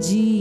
de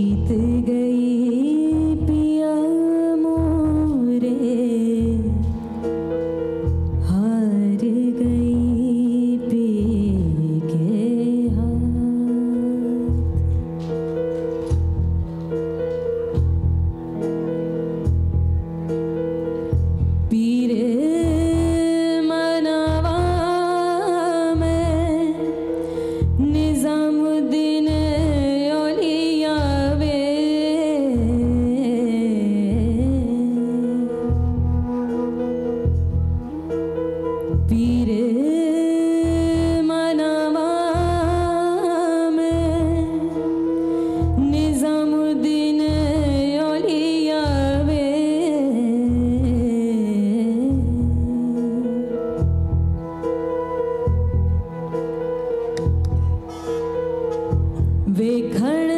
वेखण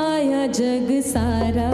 आया जग सारा।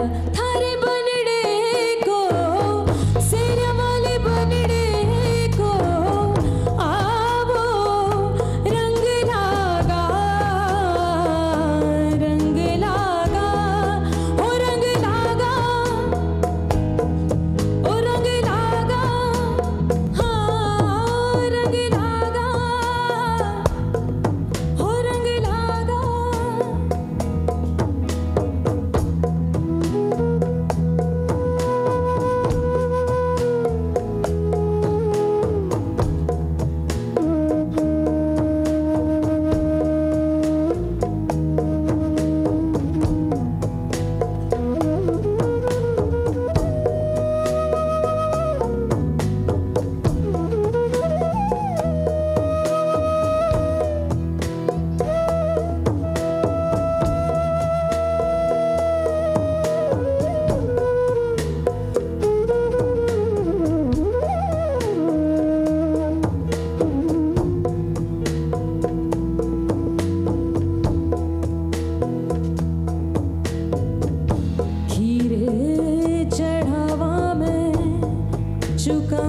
चढ़ावा में चुका